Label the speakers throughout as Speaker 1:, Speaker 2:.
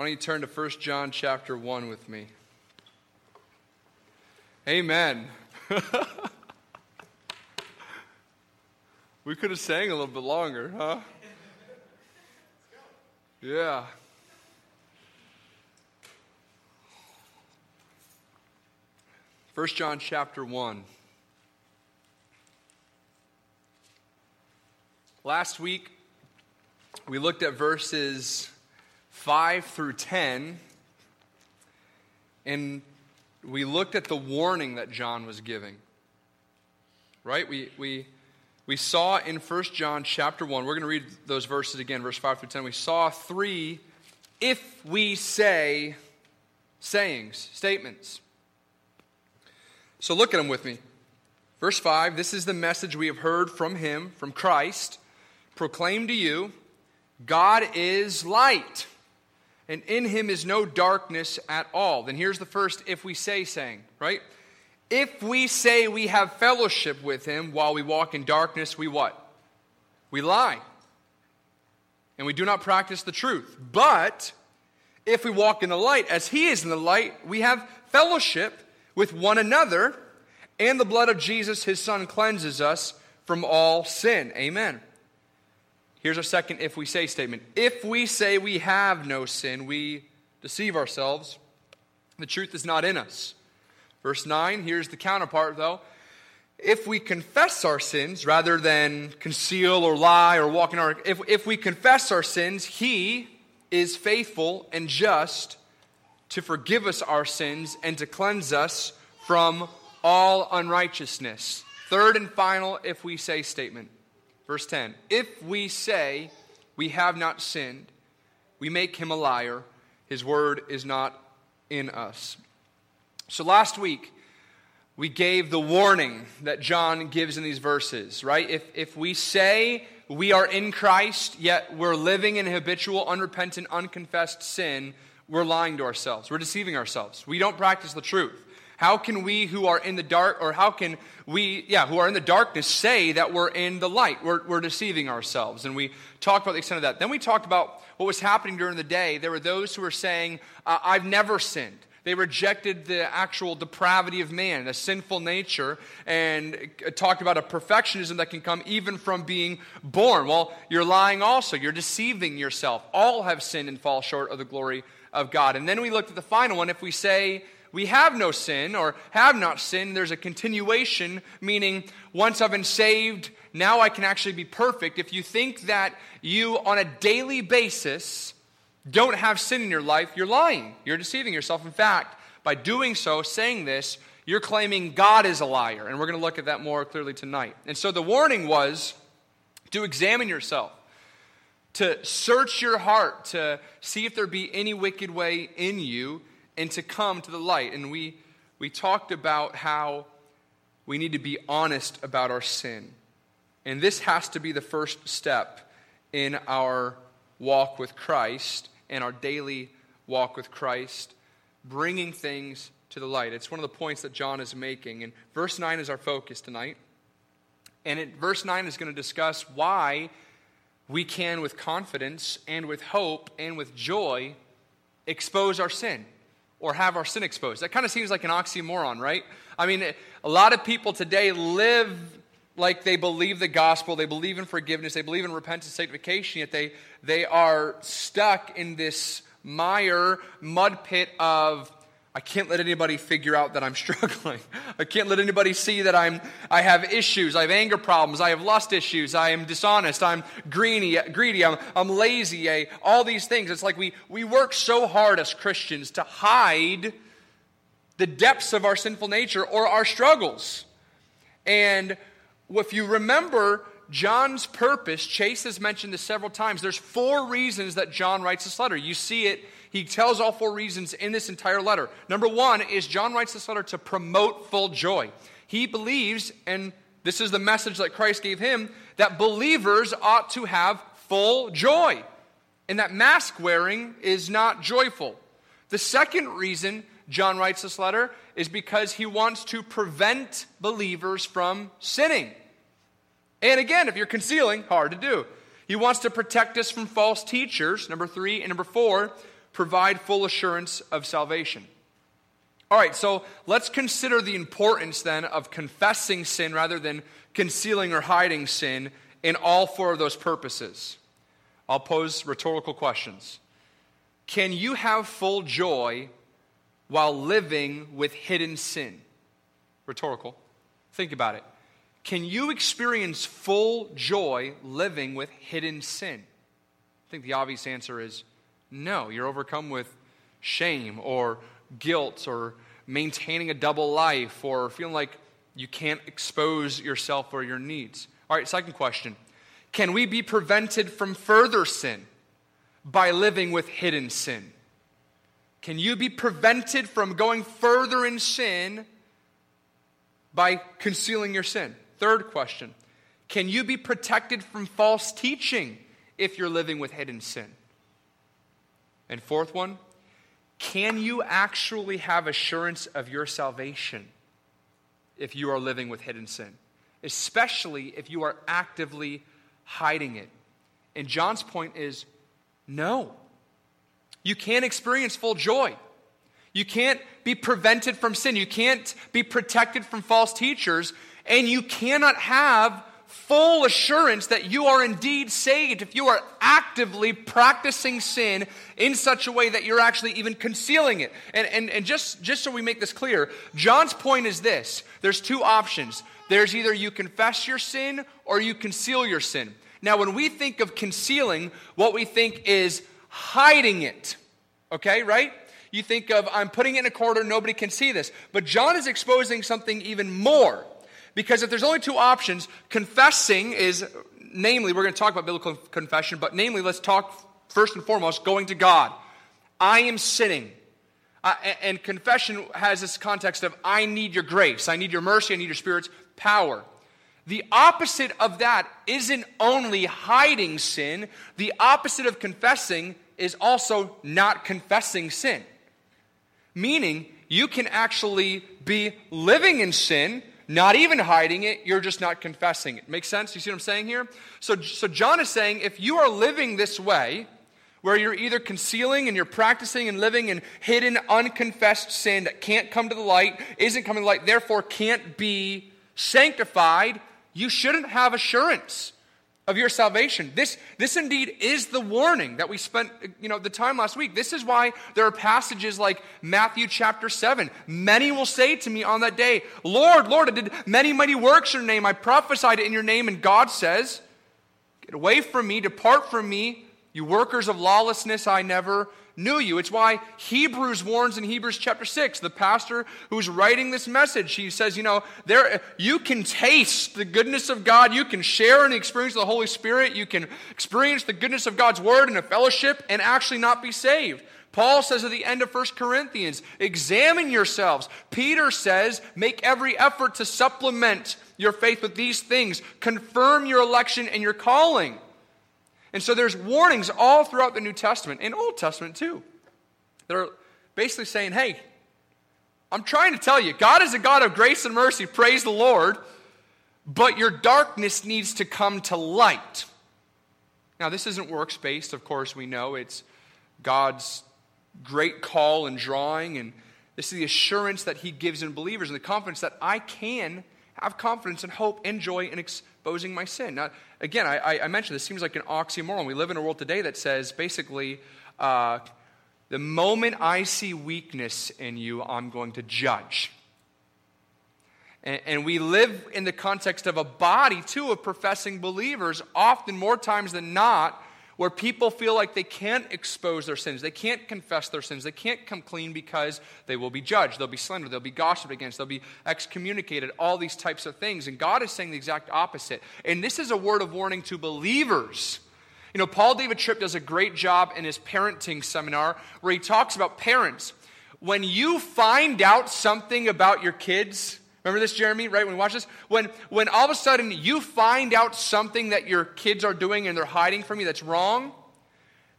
Speaker 1: Why don't you turn to 1 John chapter 1 with me? Amen. we could have sang a little bit longer, huh? Yeah. First John chapter 1. Last week, we looked at verses 5 through 10, and we looked at the warning that John was giving. Right? We, we, we saw in 1 John chapter 1, we're going to read those verses again, verse 5 through 10. We saw three if we say sayings, statements. So look at them with me. Verse 5 This is the message we have heard from him, from Christ proclaim to you God is light, and in him is no darkness at all. Then here's the first if we say saying, right? If we say we have fellowship with him while we walk in darkness, we what? We lie. And we do not practice the truth. But if we walk in the light as he is in the light, we have fellowship with one another, and the blood of Jesus, his son, cleanses us from all sin. Amen. Here's our second if we say statement. If we say we have no sin, we deceive ourselves. The truth is not in us. Verse 9, here's the counterpart though. If we confess our sins rather than conceal or lie or walk in our if, if we confess our sins, he is faithful and just to forgive us our sins and to cleanse us from all unrighteousness. Third and final if we say statement. Verse 10 If we say we have not sinned, we make him a liar. His word is not in us. So last week, we gave the warning that John gives in these verses, right? If, if we say we are in Christ, yet we're living in habitual, unrepentant, unconfessed sin, we're lying to ourselves. We're deceiving ourselves. We don't practice the truth. How can we who are in the dark, or how can we, yeah, who are in the darkness say that we're in the light? We're, we're deceiving ourselves. And we talked about the extent of that. Then we talked about what was happening during the day. There were those who were saying, uh, I've never sinned. They rejected the actual depravity of man, the sinful nature, and talked about a perfectionism that can come even from being born. Well, you're lying also. You're deceiving yourself. All have sinned and fall short of the glory of God. And then we looked at the final one. If we say we have no sin or have not sinned, there's a continuation, meaning once I've been saved, now I can actually be perfect. If you think that you, on a daily basis, don't have sin in your life, you're lying. You're deceiving yourself. In fact, by doing so, saying this, you're claiming God is a liar. And we're going to look at that more clearly tonight. And so the warning was to examine yourself, to search your heart, to see if there be any wicked way in you, and to come to the light. And we, we talked about how we need to be honest about our sin. And this has to be the first step in our walk with Christ and our daily walk with Christ, bringing things to the light. It's one of the points that John is making. And verse 9 is our focus tonight. And it, verse 9 is going to discuss why we can, with confidence and with hope and with joy, expose our sin or have our sin exposed. That kind of seems like an oxymoron, right? I mean, a lot of people today live like they believe the gospel, they believe in forgiveness, they believe in repentance, sanctification, yet they, they are stuck in this mire, mud pit of I can't let anybody figure out that I'm struggling. I can't let anybody see that I'm, I have issues. I have anger problems. I have lust issues. I am dishonest. I'm greedy. greedy I'm, I'm lazy. I, all these things. It's like we, we work so hard as Christians to hide the depths of our sinful nature or our struggles. And if you remember John's purpose, Chase has mentioned this several times. There's four reasons that John writes this letter. You see it he tells all four reasons in this entire letter. Number one is John writes this letter to promote full joy. He believes, and this is the message that Christ gave him, that believers ought to have full joy. And that mask wearing is not joyful. The second reason John writes this letter is because he wants to prevent believers from sinning. And again, if you're concealing, hard to do. He wants to protect us from false teachers, number three. And number four, provide full assurance of salvation. All right, so let's consider the importance then of confessing sin rather than concealing or hiding sin in all four of those purposes. I'll pose rhetorical questions. Can you have full joy while living with hidden sin? Rhetorical. Think about it. Can you experience full joy living with hidden sin? I think the obvious answer is no. You're overcome with shame or guilt or maintaining a double life or feeling like you can't expose yourself or your needs. All right, second question Can we be prevented from further sin by living with hidden sin? Can you be prevented from going further in sin by concealing your sin? Third question Can you be protected from false teaching if you're living with hidden sin? And fourth one, can you actually have assurance of your salvation if you are living with hidden sin? Especially if you are actively hiding it. And John's point is no. You can't experience full joy. You can't be prevented from sin. You can't be protected from false teachers. And you cannot have full assurance that you are indeed saved if you are actively practicing sin in such a way that you're actually even concealing it. And, and, and just, just so we make this clear, John's point is this there's two options. There's either you confess your sin or you conceal your sin. Now, when we think of concealing, what we think is hiding it. Okay, right? You think of, I'm putting it in a corner, nobody can see this. But John is exposing something even more. Because if there's only two options, confessing is, namely, we're going to talk about biblical confession, but namely, let's talk first and foremost going to God. I am sinning. Uh, and confession has this context of I need your grace, I need your mercy, I need your spirit's power. The opposite of that isn't only hiding sin, the opposite of confessing is also not confessing sin. Meaning, you can actually be living in sin, not even hiding it, you're just not confessing it. Make sense? You see what I'm saying here? So, so John is saying if you are living this way, where you're either concealing and you're practicing and living in hidden, unconfessed sin that can't come to the light, isn't coming to the light, therefore can't be sanctified, you shouldn't have assurance of your salvation. This, this indeed is the warning that we spent you know, the time last week. This is why there are passages like Matthew chapter 7. Many will say to me on that day, Lord, Lord, I did many mighty works in your name. I prophesied in your name. And God says, Get away from me, depart from me, you workers of lawlessness, I never knew you. It's why Hebrews warns in Hebrews chapter 6, the pastor who's writing this message, he says, you know, there you can taste the goodness of God, you can share the experience of the Holy Spirit, you can experience the goodness of God's word in a fellowship and actually not be saved. Paul says at the end of 1 Corinthians, examine yourselves. Peter says, make every effort to supplement your faith with these things. Confirm your election and your calling. And so there's warnings all throughout the New Testament and Old Testament too. That are basically saying, hey, I'm trying to tell you, God is a God of grace and mercy, praise the Lord, but your darkness needs to come to light. Now, this isn't works based, of course, we know. It's God's great call and drawing, and this is the assurance that He gives in believers and the confidence that I can have confidence and hope and joy in exposing my sin. Now, again, I, I mentioned this seems like an oxymoron. We live in a world today that says basically, uh, the moment I see weakness in you, I'm going to judge. And, and we live in the context of a body, too, of professing believers, often more times than not where people feel like they can't expose their sins, they can't confess their sins, they can't come clean because they will be judged, they'll be slandered, they'll be gossiped against, they'll be excommunicated, all these types of things. And God is saying the exact opposite. And this is a word of warning to believers. You know, Paul David Tripp does a great job in his parenting seminar where he talks about parents. When you find out something about your kids, Remember this, Jeremy, right? When we watch this? When, when all of a sudden you find out something that your kids are doing and they're hiding from you that's wrong,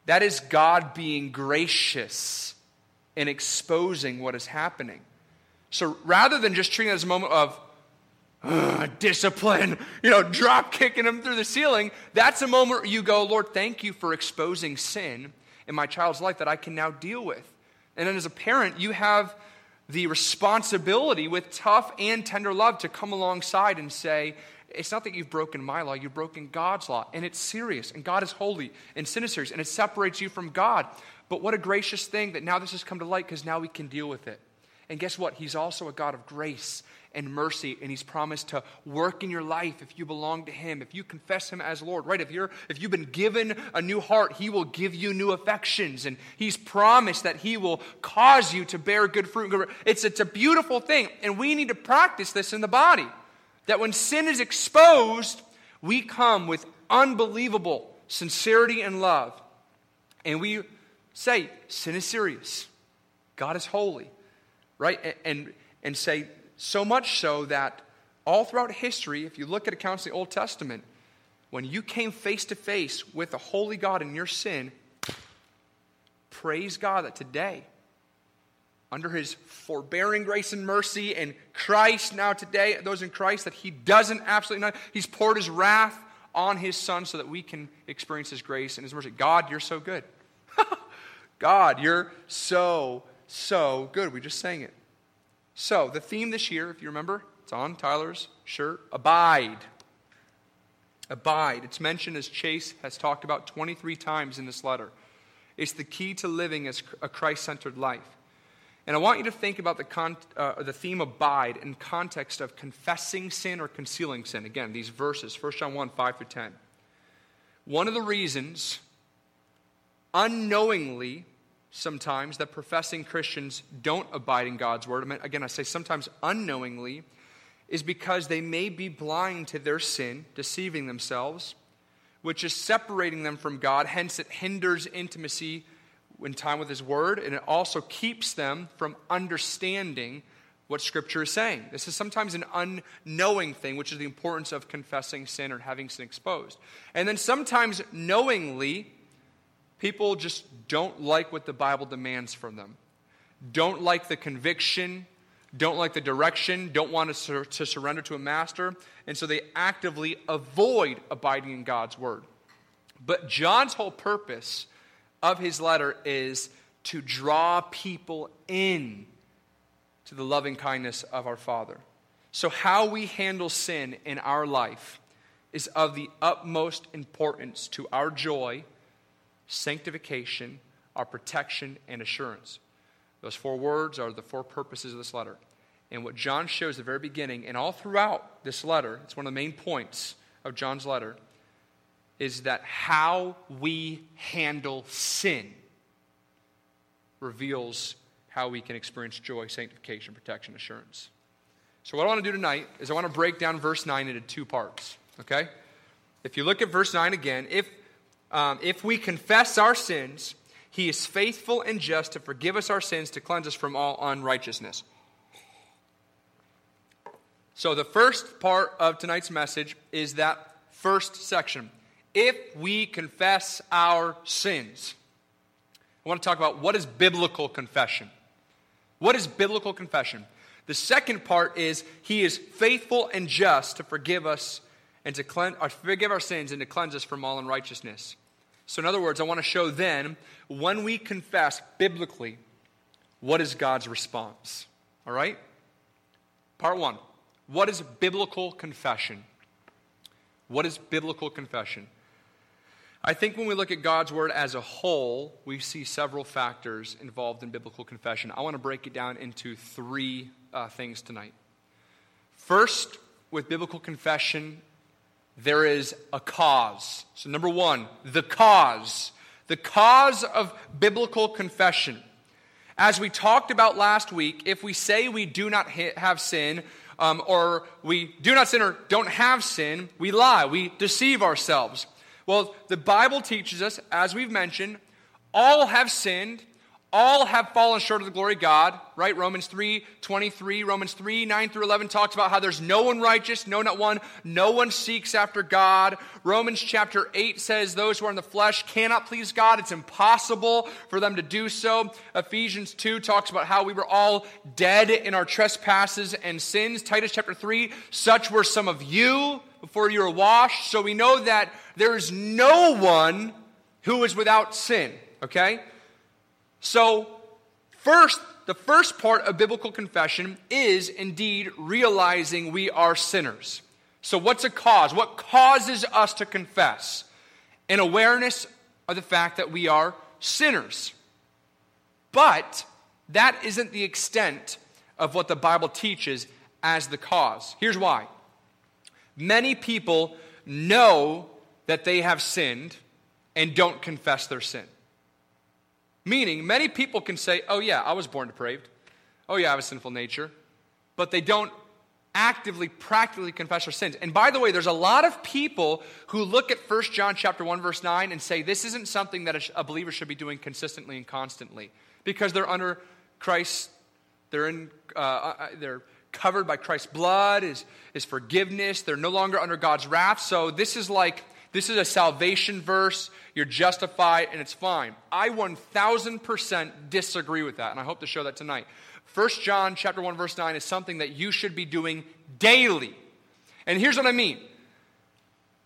Speaker 1: that is God being gracious in exposing what is happening. So rather than just treating it as a moment of discipline, you know, drop kicking them through the ceiling, that's a moment where you go, Lord, thank you for exposing sin in my child's life that I can now deal with. And then as a parent, you have the responsibility with tough and tender love to come alongside and say, it's not that you've broken my law, you've broken God's law. And it's serious, and God is holy, and sin is serious, and it separates you from God. But what a gracious thing that now this has come to light because now we can deal with it. And guess what? He's also a God of grace and mercy, and He's promised to work in your life if you belong to Him, if you confess Him as Lord, right? If, you're, if you've been given a new heart, He will give you new affections, and He's promised that He will cause you to bear good fruit. It's, it's a beautiful thing, and we need to practice this in the body. That when sin is exposed, we come with unbelievable sincerity and love, and we say, Sin is serious, God is holy, right? and, and, and say, so much so that all throughout history, if you look at accounts in the Old Testament, when you came face to face with the holy God in your sin, praise God that today, under his forbearing grace and mercy and Christ now today, those in Christ, that he doesn't absolutely not, he's poured his wrath on his son so that we can experience his grace and his mercy. God, you're so good. God, you're so, so good. We just sang it. So, the theme this year, if you remember, it's on Tyler's shirt abide. Abide. It's mentioned as Chase has talked about 23 times in this letter. It's the key to living as a Christ centered life. And I want you to think about the, con- uh, the theme abide in context of confessing sin or concealing sin. Again, these verses, 1 John 1 5 through 10. One of the reasons, unknowingly, sometimes that professing Christians don't abide in God's word, again, I say sometimes unknowingly, is because they may be blind to their sin, deceiving themselves, which is separating them from God. Hence, it hinders intimacy in time with His Word, and it also keeps them from understanding what Scripture is saying. This is sometimes an unknowing thing, which is the importance of confessing sin or having sin exposed. And then sometimes knowingly, People just don't like what the Bible demands from them, don't like the conviction, don't like the direction, don't want to, sur- to surrender to a master, and so they actively avoid abiding in God's word. But John's whole purpose of his letter is to draw people in to the loving kindness of our Father. So, how we handle sin in our life is of the utmost importance to our joy sanctification, our protection, and assurance. Those four words are the four purposes of this letter. And what John shows at the very beginning and all throughout this letter, it's one of the main points of John's letter, is that how we handle sin reveals how we can experience joy, sanctification, protection, assurance. So, what I want to do tonight is I want to break down verse 9 into two parts, okay? If you look at verse 9 again, if um, if we confess our sins, he is faithful and just to forgive us our sins, to cleanse us from all unrighteousness. So, the first part of tonight's message is that first section. If we confess our sins, I want to talk about what is biblical confession. What is biblical confession? The second part is he is faithful and just to forgive us and to cleanse, or forgive our sins and to cleanse us from all unrighteousness. So, in other words, I want to show then when we confess biblically, what is God's response? All right? Part one What is biblical confession? What is biblical confession? I think when we look at God's word as a whole, we see several factors involved in biblical confession. I want to break it down into three uh, things tonight. First, with biblical confession, there is a cause. So, number one, the cause. The cause of biblical confession. As we talked about last week, if we say we do not have sin, um, or we do not sin or don't have sin, we lie, we deceive ourselves. Well, the Bible teaches us, as we've mentioned, all have sinned all have fallen short of the glory of God, right? Romans 3 23, Romans 3 9 through 11 talks about how there's no one righteous, no, not one. No one seeks after God. Romans chapter 8 says those who are in the flesh cannot please God. It's impossible for them to do so. Ephesians 2 talks about how we were all dead in our trespasses and sins. Titus chapter 3, such were some of you before you were washed. So we know that there is no one who is without sin Okay? So, first, the first part of biblical confession is indeed realizing we are sinners. So, what's a cause? What causes us to confess? An awareness of the fact that we are sinners. But that isn't the extent of what the Bible teaches as the cause. Here's why many people know that they have sinned and don't confess their sin. Meaning, many people can say, Oh, yeah, I was born depraved. Oh, yeah, I have a sinful nature. But they don't actively, practically confess their sins. And by the way, there's a lot of people who look at 1 John chapter 1, verse 9 and say this isn't something that a believer should be doing consistently and constantly because they're under Christ, they're, in, uh, uh, uh they're covered by Christ's blood, is, is forgiveness. They're no longer under God's wrath. So this is like, this is a salvation verse. You're justified and it's fine. I 1000% disagree with that, and I hope to show that tonight. 1 John chapter 1 verse 9 is something that you should be doing daily. And here's what I mean.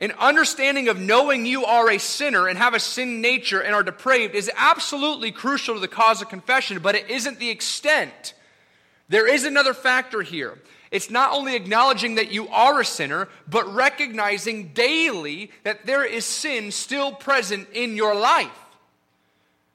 Speaker 1: An understanding of knowing you are a sinner and have a sin nature and are depraved is absolutely crucial to the cause of confession, but it isn't the extent. There is another factor here. It's not only acknowledging that you are a sinner, but recognizing daily that there is sin still present in your life.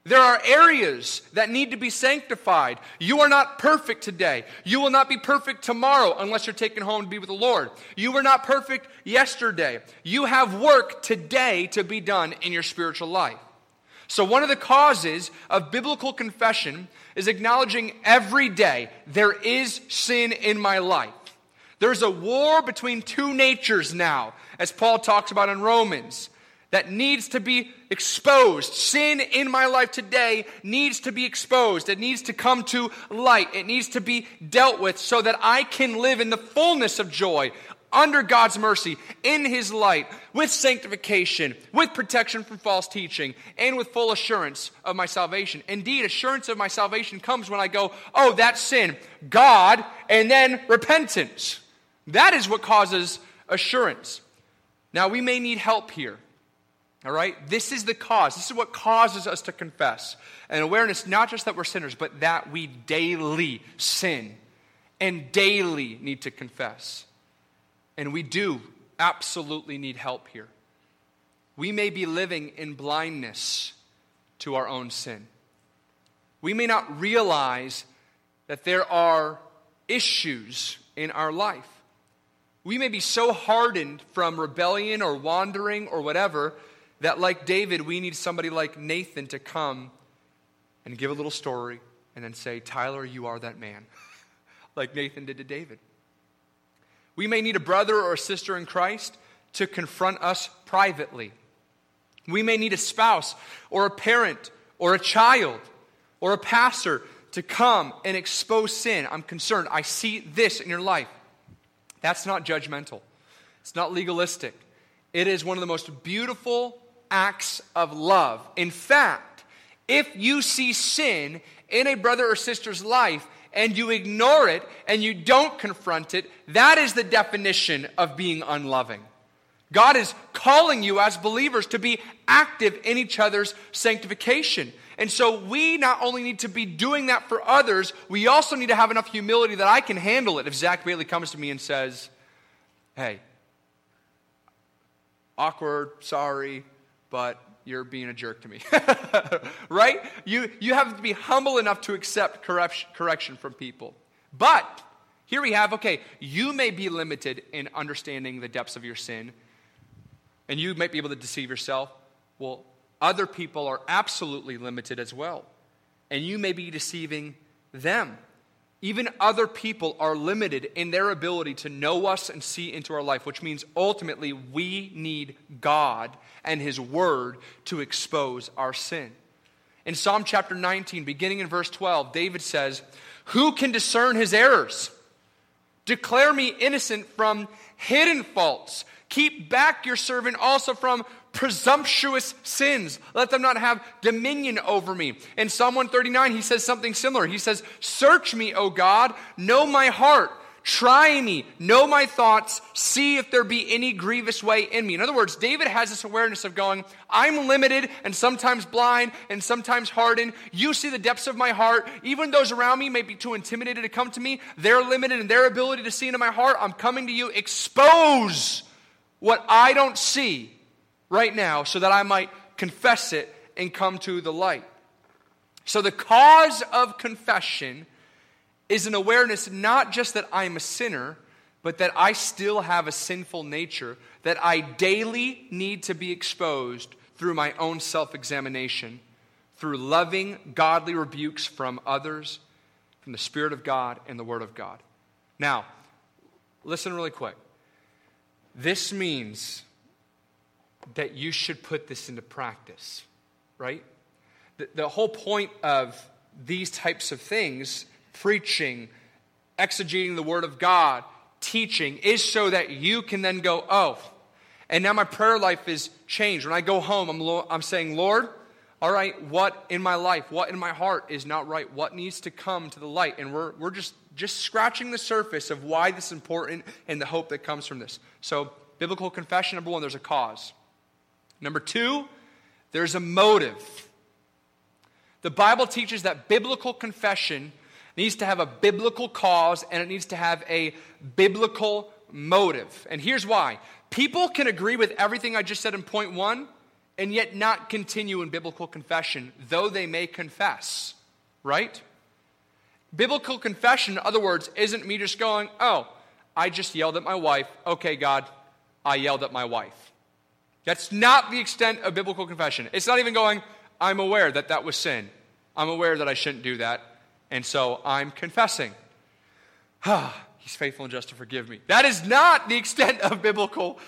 Speaker 1: There are areas that need to be sanctified. You are not perfect today. You will not be perfect tomorrow unless you're taken home to be with the Lord. You were not perfect yesterday. You have work today to be done in your spiritual life. So, one of the causes of biblical confession is acknowledging every day there is sin in my life. There's a war between two natures now, as Paul talks about in Romans that needs to be exposed. Sin in my life today needs to be exposed. It needs to come to light. It needs to be dealt with so that I can live in the fullness of joy under God's mercy, in His light, with sanctification, with protection from false teaching, and with full assurance of my salvation. Indeed, assurance of my salvation comes when I go, oh, that's sin, God, and then repentance. That is what causes assurance. Now, we may need help here. All right? This is the cause. This is what causes us to confess. An awareness not just that we're sinners, but that we daily sin and daily need to confess. And we do absolutely need help here. We may be living in blindness to our own sin. We may not realize that there are issues in our life. We may be so hardened from rebellion or wandering or whatever that, like David, we need somebody like Nathan to come and give a little story and then say, Tyler, you are that man, like Nathan did to David. We may need a brother or a sister in Christ to confront us privately. We may need a spouse or a parent or a child or a pastor to come and expose sin. I'm concerned. I see this in your life. That's not judgmental, it's not legalistic. It is one of the most beautiful acts of love. In fact, if you see sin in a brother or sister's life and you ignore it and you don't confront it, that is the definition of being unloving. God is calling you as believers to be active in each other's sanctification. And so we not only need to be doing that for others, we also need to have enough humility that I can handle it if Zach Bailey comes to me and says, Hey, awkward, sorry, but you're being a jerk to me. right? You, you have to be humble enough to accept correction, correction from people. But here we have okay, you may be limited in understanding the depths of your sin, and you might be able to deceive yourself. Well, other people are absolutely limited as well, and you may be deceiving them. Even other people are limited in their ability to know us and see into our life, which means ultimately we need God and His Word to expose our sin. In Psalm chapter 19, beginning in verse 12, David says, Who can discern his errors? Declare me innocent from hidden faults. Keep back your servant also from presumptuous sins. Let them not have dominion over me. In Psalm 139, he says something similar. He says, Search me, O God, know my heart. Try me, know my thoughts, see if there be any grievous way in me. In other words, David has this awareness of going, I'm limited and sometimes blind and sometimes hardened. You see the depths of my heart. Even those around me may be too intimidated to come to me. They're limited in their ability to see into my heart. I'm coming to you. Expose what I don't see right now so that I might confess it and come to the light. So, the cause of confession is an awareness not just that I'm a sinner, but that I still have a sinful nature that I daily need to be exposed through my own self examination, through loving, godly rebukes from others, from the Spirit of God and the Word of God. Now, listen really quick. This means that you should put this into practice, right? The, the whole point of these types of things, preaching, exegeting the Word of God, teaching, is so that you can then go, oh, and now my prayer life is changed. When I go home, I'm, I'm saying, Lord, all right, what in my life, what in my heart is not right? What needs to come to the light? And we're, we're just, just scratching the surface of why this is important and the hope that comes from this. So, biblical confession, number one, there's a cause. Number two, there's a motive. The Bible teaches that biblical confession needs to have a biblical cause and it needs to have a biblical motive. And here's why people can agree with everything I just said in point one and yet not continue in biblical confession, though they may confess, right? Biblical confession, in other words, isn't me just going, oh, I just yelled at my wife. Okay, God, I yelled at my wife. That's not the extent of biblical confession. It's not even going, I'm aware that that was sin. I'm aware that I shouldn't do that. And so I'm confessing. Ah, he's faithful and just to forgive me. That is not the extent of biblical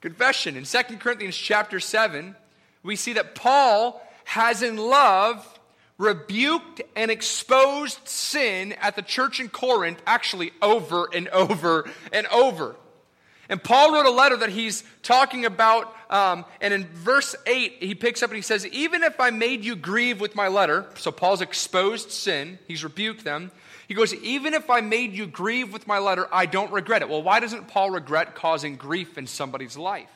Speaker 1: confession. In 2 Corinthians chapter 7, we see that Paul has in love rebuked and exposed sin at the church in Corinth actually over and over and over. And Paul wrote a letter that he's talking about, um, and in verse 8, he picks up and he says, Even if I made you grieve with my letter, so Paul's exposed sin, he's rebuked them. He goes, Even if I made you grieve with my letter, I don't regret it. Well, why doesn't Paul regret causing grief in somebody's life?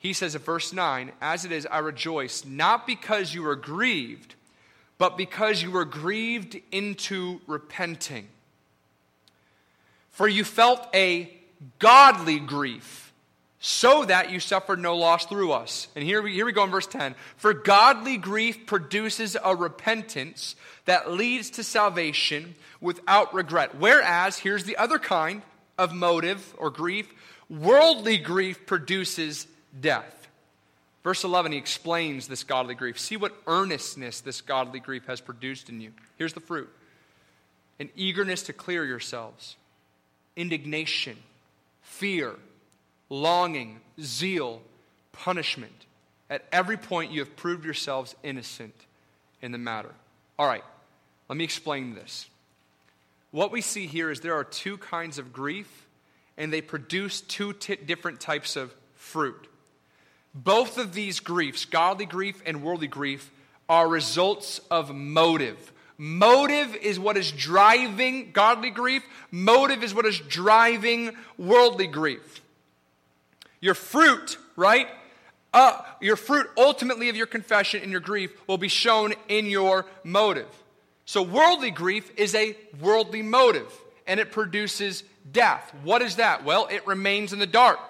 Speaker 1: He says in verse 9, As it is, I rejoice, not because you were grieved, but because you were grieved into repenting. For you felt a godly grief, so that you suffered no loss through us. And here we, here we go in verse 10. For godly grief produces a repentance that leads to salvation without regret. Whereas, here's the other kind of motive or grief worldly grief produces death. Verse 11, he explains this godly grief. See what earnestness this godly grief has produced in you. Here's the fruit an eagerness to clear yourselves indignation, fear, longing, zeal, punishment. At every point, you have proved yourselves innocent in the matter. All right, let me explain this. What we see here is there are two kinds of grief, and they produce two t- different types of fruit. Both of these griefs, godly grief and worldly grief, are results of motive. Motive is what is driving godly grief. Motive is what is driving worldly grief. Your fruit, right? Uh, your fruit ultimately of your confession and your grief will be shown in your motive. So, worldly grief is a worldly motive, and it produces death. What is that? Well, it remains in the dark.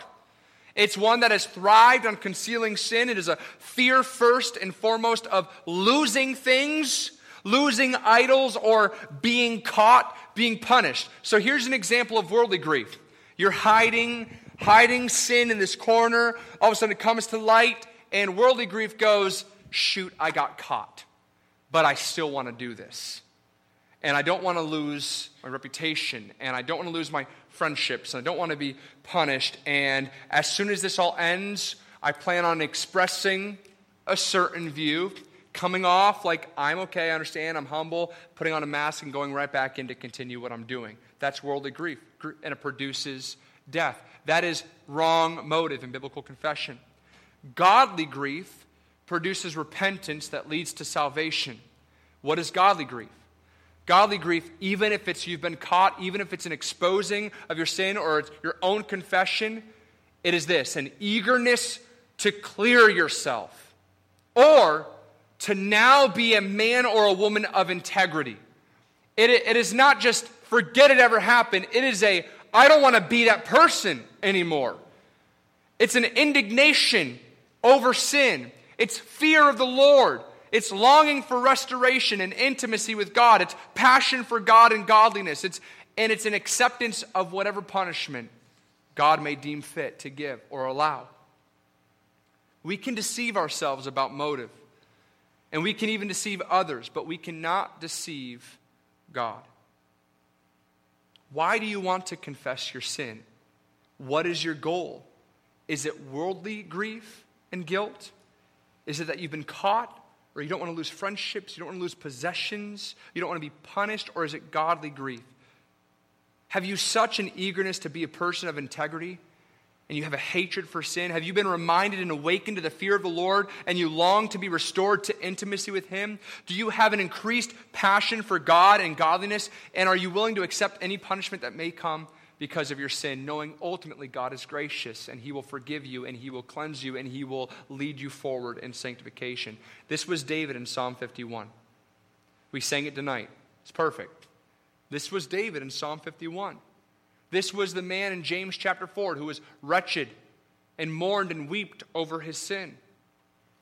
Speaker 1: It's one that has thrived on concealing sin. It is a fear, first and foremost, of losing things losing idols, or being caught, being punished. So here's an example of worldly grief. You're hiding, hiding sin in this corner. All of a sudden it comes to light, and worldly grief goes, Shoot, I got caught. But I still want to do this. And I don't want to lose my reputation, and I don't want to lose my friendships, and I don't want to be punished. And as soon as this all ends, I plan on expressing a certain view coming off like I'm okay, I understand, I'm humble, putting on a mask and going right back in to continue what I'm doing. That's worldly grief, and it produces death. That is wrong motive in biblical confession. Godly grief produces repentance that leads to salvation. What is godly grief? Godly grief, even if it's you've been caught, even if it's an exposing of your sin or it's your own confession, it is this an eagerness to clear yourself or to now be a man or a woman of integrity. It, it is not just forget it ever happened, it is a I don't want to be that person anymore. It's an indignation over sin, it's fear of the Lord. It's longing for restoration and intimacy with God. It's passion for God and godliness. It's, and it's an acceptance of whatever punishment God may deem fit to give or allow. We can deceive ourselves about motive, and we can even deceive others, but we cannot deceive God. Why do you want to confess your sin? What is your goal? Is it worldly grief and guilt? Is it that you've been caught or you don't want to lose friendships, you don't want to lose possessions, you don't want to be punished, or is it godly grief? Have you such an eagerness to be a person of integrity and you have a hatred for sin? Have you been reminded and awakened to the fear of the Lord and you long to be restored to intimacy with Him? Do you have an increased passion for God and godliness? And are you willing to accept any punishment that may come because of your sin, knowing ultimately God is gracious and He will forgive you and He will cleanse you and He will lead you forward in sanctification. This was David in Psalm 51. We sang it tonight. It's perfect. This was David in Psalm 51. This was the man in James chapter 4 who was wretched and mourned and wept over his sin.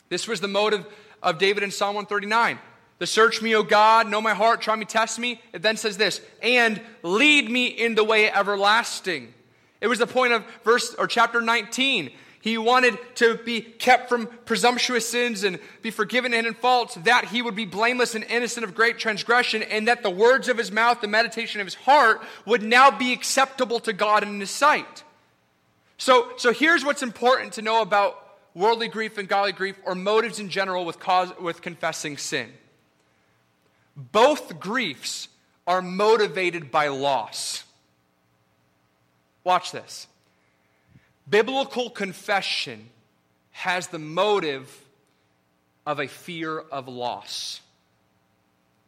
Speaker 1: This was the motive of David in Psalm 139. The search me, O God, know my heart, try me, test me. It then says this, and lead me in the way everlasting. It was the point of verse or chapter 19. He wanted to be kept from presumptuous sins and be forgiven and in faults, that he would be blameless and innocent of great transgression, and that the words of his mouth, the meditation of his heart, would now be acceptable to God in his sight. So, so here's what's important to know about worldly grief and godly grief, or motives in general with, cause, with confessing sin. Both griefs are motivated by loss. Watch this. Biblical confession has the motive of a fear of loss.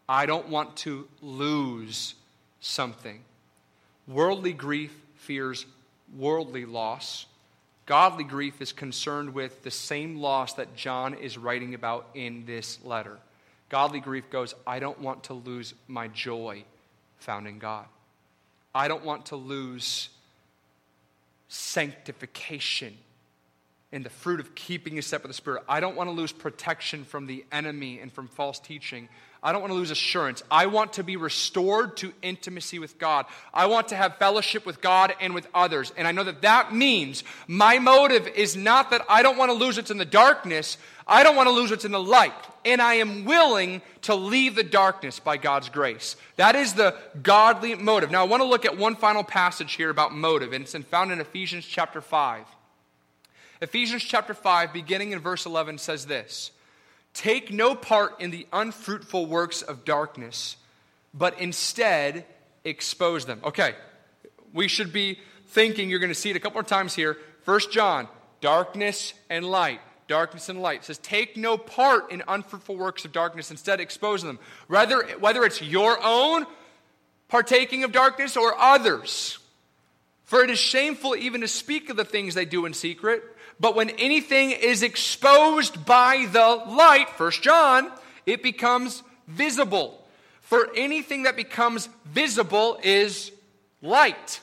Speaker 1: I don't want to lose something. Worldly grief fears worldly loss. Godly grief is concerned with the same loss that John is writing about in this letter. Godly grief goes, I don't want to lose my joy found in God. I don't want to lose sanctification and the fruit of keeping a step with the Spirit. I don't want to lose protection from the enemy and from false teaching. I don't want to lose assurance. I want to be restored to intimacy with God. I want to have fellowship with God and with others. And I know that that means my motive is not that I don't want to lose what's in the darkness, I don't want to lose what's in the light. And I am willing to leave the darkness by God's grace. That is the godly motive. Now, I want to look at one final passage here about motive, and it's found in Ephesians chapter 5. Ephesians chapter 5, beginning in verse 11, says this Take no part in the unfruitful works of darkness, but instead expose them. Okay, we should be thinking, you're going to see it a couple more times here. First John, darkness and light. Darkness and light. It says, take no part in unfruitful works of darkness, instead expose them. Whether, whether it's your own partaking of darkness or others. For it is shameful even to speak of the things they do in secret. But when anything is exposed by the light, First John, it becomes visible. For anything that becomes visible is light.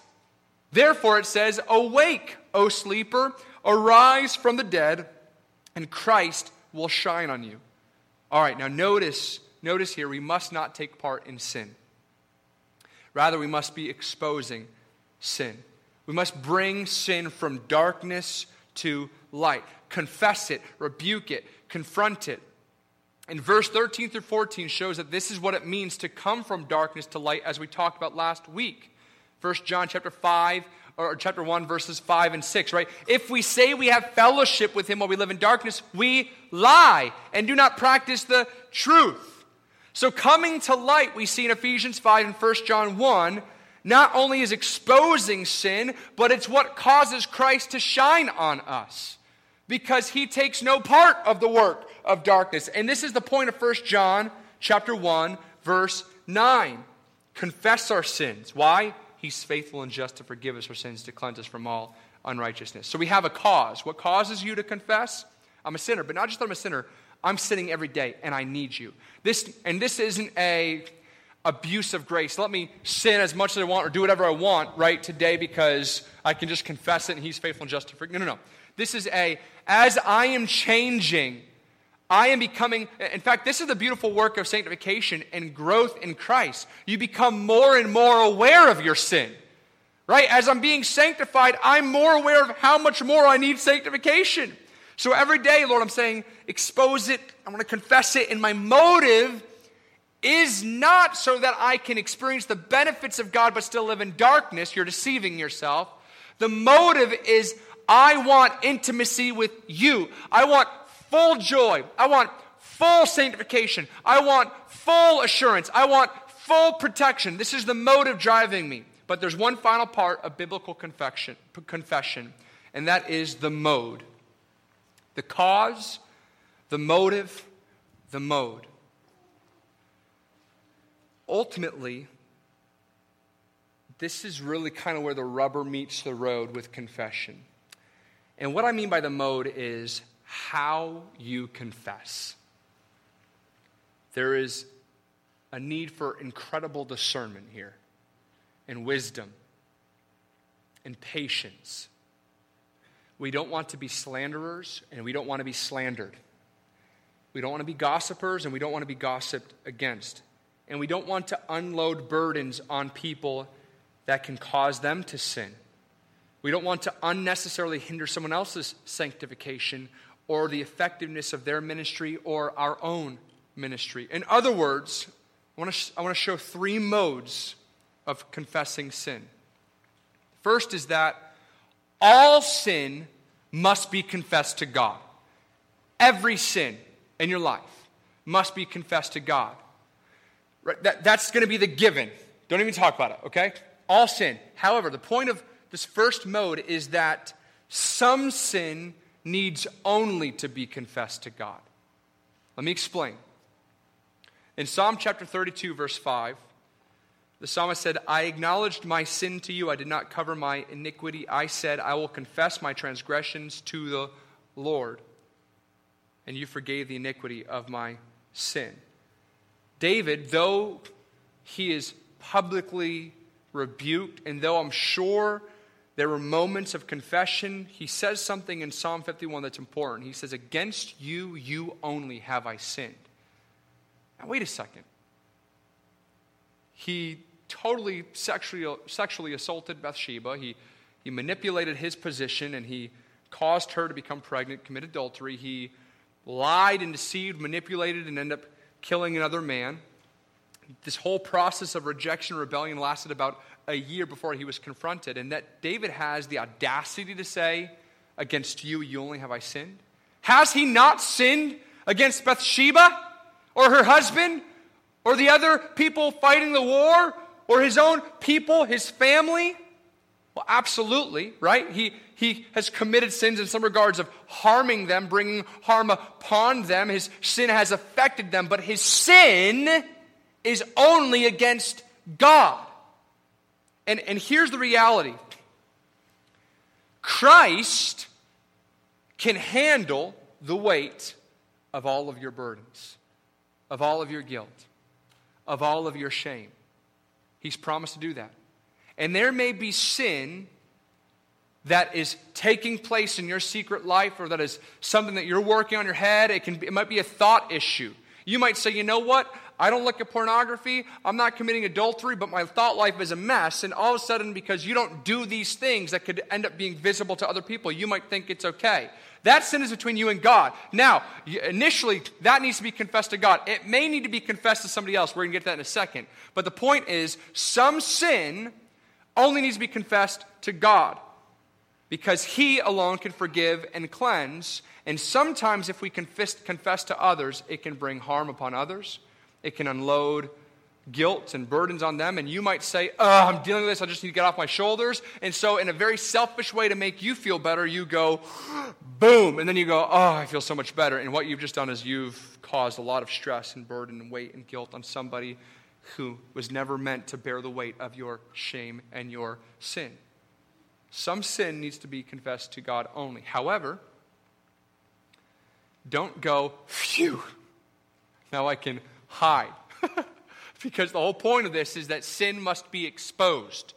Speaker 1: Therefore, it says, Awake, O sleeper, arise from the dead, and Christ will shine on you. All right, now notice, notice here, we must not take part in sin. Rather, we must be exposing sin. We must bring sin from darkness to light. Confess it, rebuke it, confront it. And verse 13 through 14 shows that this is what it means to come from darkness to light, as we talked about last week. First John chapter 5, or chapter 1, verses 5 and 6, right? If we say we have fellowship with him while we live in darkness, we lie and do not practice the truth. So coming to light, we see in Ephesians 5 and 1 John 1, not only is exposing sin, but it's what causes Christ to shine on us because he takes no part of the work of darkness. And this is the point of 1 John chapter 1 verse 9. Confess our sins. Why? He's faithful and just to forgive us our sins, to cleanse us from all unrighteousness. So we have a cause. What causes you to confess? I'm a sinner, but not just that I'm a sinner, I'm sinning every day and I need you. This and this isn't a abuse of grace. Let me sin as much as I want or do whatever I want right today because I can just confess it and he's faithful and just to forgive. No, no, no. This is a as I am changing, I am becoming, in fact, this is the beautiful work of sanctification and growth in Christ. You become more and more aware of your sin. Right? As I'm being sanctified, I'm more aware of how much more I need sanctification. So every day, Lord, I'm saying, expose it. I want to confess it. And my motive is not so that I can experience the benefits of God but still live in darkness. You're deceiving yourself. The motive is I want intimacy with you. I want full joy. I want full sanctification. I want full assurance. I want full protection. This is the motive driving me. But there's one final part of biblical confession, confession and that is the mode. The cause, the motive, the mode. Ultimately, this is really kind of where the rubber meets the road with confession. And what I mean by the mode is how you confess. There is a need for incredible discernment here, and wisdom, and patience. We don't want to be slanderers, and we don't want to be slandered. We don't want to be gossipers, and we don't want to be gossiped against. And we don't want to unload burdens on people that can cause them to sin. We don't want to unnecessarily hinder someone else's sanctification or the effectiveness of their ministry or our own ministry. In other words, I want to, I want to show three modes of confessing sin. First is that all sin must be confessed to God. Every sin in your life must be confessed to God. Right? That, that's going to be the given. Don't even talk about it, okay? All sin. However, the point of this first mode is that some sin needs only to be confessed to God. Let me explain. In Psalm chapter 32, verse 5, the psalmist said, I acknowledged my sin to you. I did not cover my iniquity. I said, I will confess my transgressions to the Lord. And you forgave the iniquity of my sin. David, though he is publicly rebuked, and though I'm sure there were moments of confession. He says something in Psalm 51 that's important. He says, Against you, you only have I sinned. Now, wait a second. He totally sexually, sexually assaulted Bathsheba. He, he manipulated his position and he caused her to become pregnant, commit adultery. He lied and deceived, manipulated, and ended up killing another man. This whole process of rejection and rebellion lasted about a year before he was confronted, and that David has the audacity to say, Against you, you only have I sinned? Has he not sinned against Bathsheba or her husband or the other people fighting the war or his own people, his family? Well, absolutely, right? He, he has committed sins in some regards of harming them, bringing harm upon them. His sin has affected them, but his sin is only against God. And, and here's the reality Christ can handle the weight of all of your burdens, of all of your guilt, of all of your shame. He's promised to do that. And there may be sin that is taking place in your secret life or that is something that you're working on your head. It, can be, it might be a thought issue. You might say, you know what? I don't look at pornography. I'm not committing adultery, but my thought life is a mess. And all of a sudden, because you don't do these things that could end up being visible to other people, you might think it's okay. That sin is between you and God. Now, initially, that needs to be confessed to God. It may need to be confessed to somebody else. We're going to get to that in a second. But the point is, some sin only needs to be confessed to God because He alone can forgive and cleanse. And sometimes, if we confess, confess to others, it can bring harm upon others it can unload guilt and burdens on them, and you might say, Oh, I'm dealing with this, I just need to get off my shoulders. And so, in a very selfish way to make you feel better, you go, boom, and then you go, Oh, I feel so much better. And what you've just done is you've caused a lot of stress and burden and weight and guilt on somebody who was never meant to bear the weight of your shame and your sin. Some sin needs to be confessed to God only. However, don't go, phew, now I can hide. because the whole point of this is that sin must be exposed.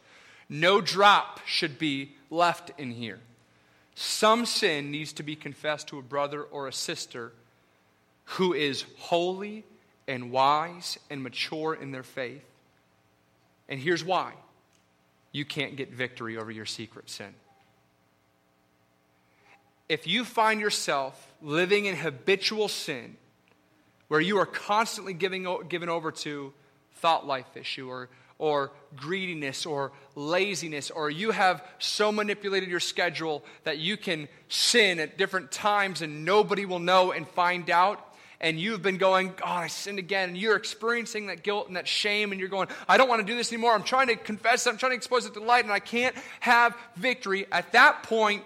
Speaker 1: No drop should be left in here. Some sin needs to be confessed to a brother or a sister who is holy and wise and mature in their faith. And here's why you can't get victory over your secret sin. If you find yourself living in habitual sin, where you are constantly giving, given over to thought life issue or, or greediness or laziness, or you have so manipulated your schedule that you can sin at different times and nobody will know and find out, and you've been going, God, I sinned again, and you're experiencing that guilt and that shame, and you're going, I don't want to do this anymore. I'm trying to confess it, I'm trying to expose it to light, and I can't have victory. At that point,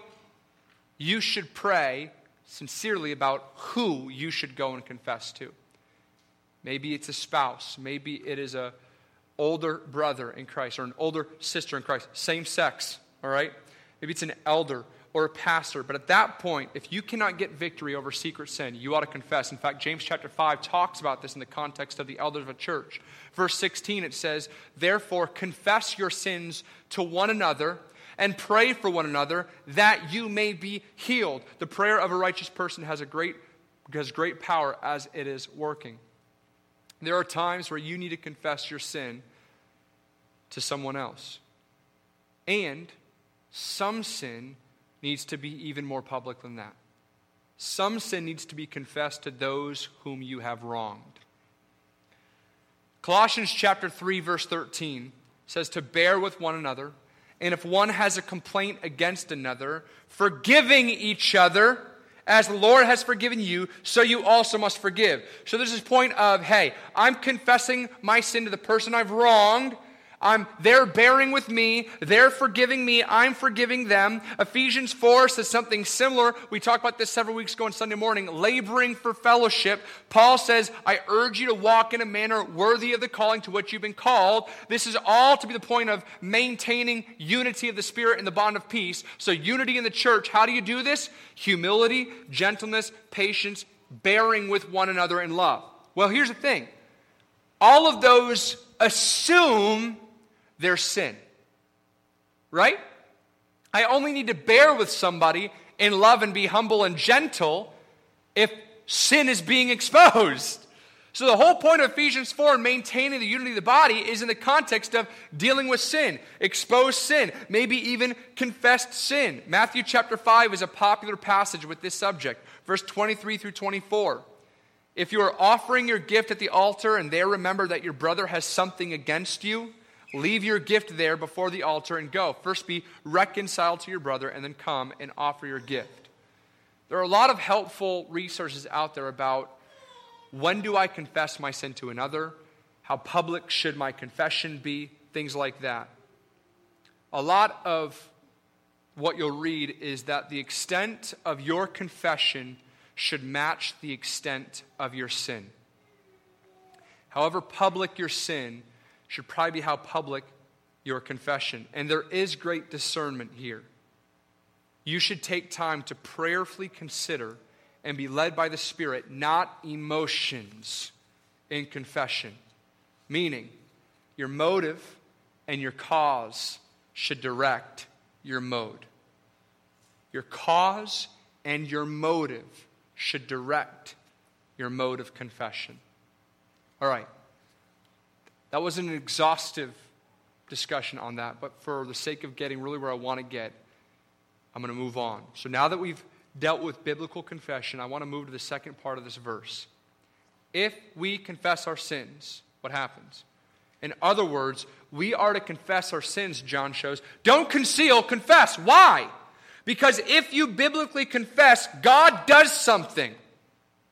Speaker 1: you should pray sincerely about who you should go and confess to. Maybe it's a spouse, maybe it is a older brother in Christ or an older sister in Christ, same sex, all right? Maybe it's an elder or a pastor. But at that point, if you cannot get victory over secret sin, you ought to confess. In fact, James chapter 5 talks about this in the context of the elders of a church. Verse 16, it says, Therefore, confess your sins to one another and pray for one another that you may be healed. The prayer of a righteous person has a great has great power as it is working. There are times where you need to confess your sin to someone else. And some sin needs to be even more public than that. Some sin needs to be confessed to those whom you have wronged. Colossians chapter 3 verse 13 says to bear with one another and if one has a complaint against another, forgiving each other as the Lord has forgiven you, so you also must forgive. So there's this point of, hey, I'm confessing my sin to the person I've wronged, I'm, they're bearing with me. They're forgiving me. I'm forgiving them. Ephesians 4 says something similar. We talked about this several weeks ago on Sunday morning, laboring for fellowship. Paul says, I urge you to walk in a manner worthy of the calling to which you've been called. This is all to be the point of maintaining unity of the Spirit and the bond of peace. So, unity in the church, how do you do this? Humility, gentleness, patience, bearing with one another in love. Well, here's the thing all of those assume their sin. Right? I only need to bear with somebody in love and be humble and gentle if sin is being exposed. So, the whole point of Ephesians 4 and maintaining the unity of the body is in the context of dealing with sin, exposed sin, maybe even confessed sin. Matthew chapter 5 is a popular passage with this subject, verse 23 through 24. If you are offering your gift at the altar and there remember that your brother has something against you, Leave your gift there before the altar and go. First be reconciled to your brother and then come and offer your gift. There are a lot of helpful resources out there about when do I confess my sin to another? How public should my confession be? Things like that. A lot of what you'll read is that the extent of your confession should match the extent of your sin. However public your sin, should probably be how public your confession. And there is great discernment here. You should take time to prayerfully consider and be led by the Spirit, not emotions in confession. Meaning, your motive and your cause should direct your mode. Your cause and your motive should direct your mode of confession. All right. That wasn't an exhaustive discussion on that, but for the sake of getting really where I want to get, I'm going to move on. So now that we've dealt with biblical confession, I want to move to the second part of this verse. If we confess our sins, what happens? In other words, we are to confess our sins, John shows. Don't conceal, confess. Why? Because if you biblically confess, God does something.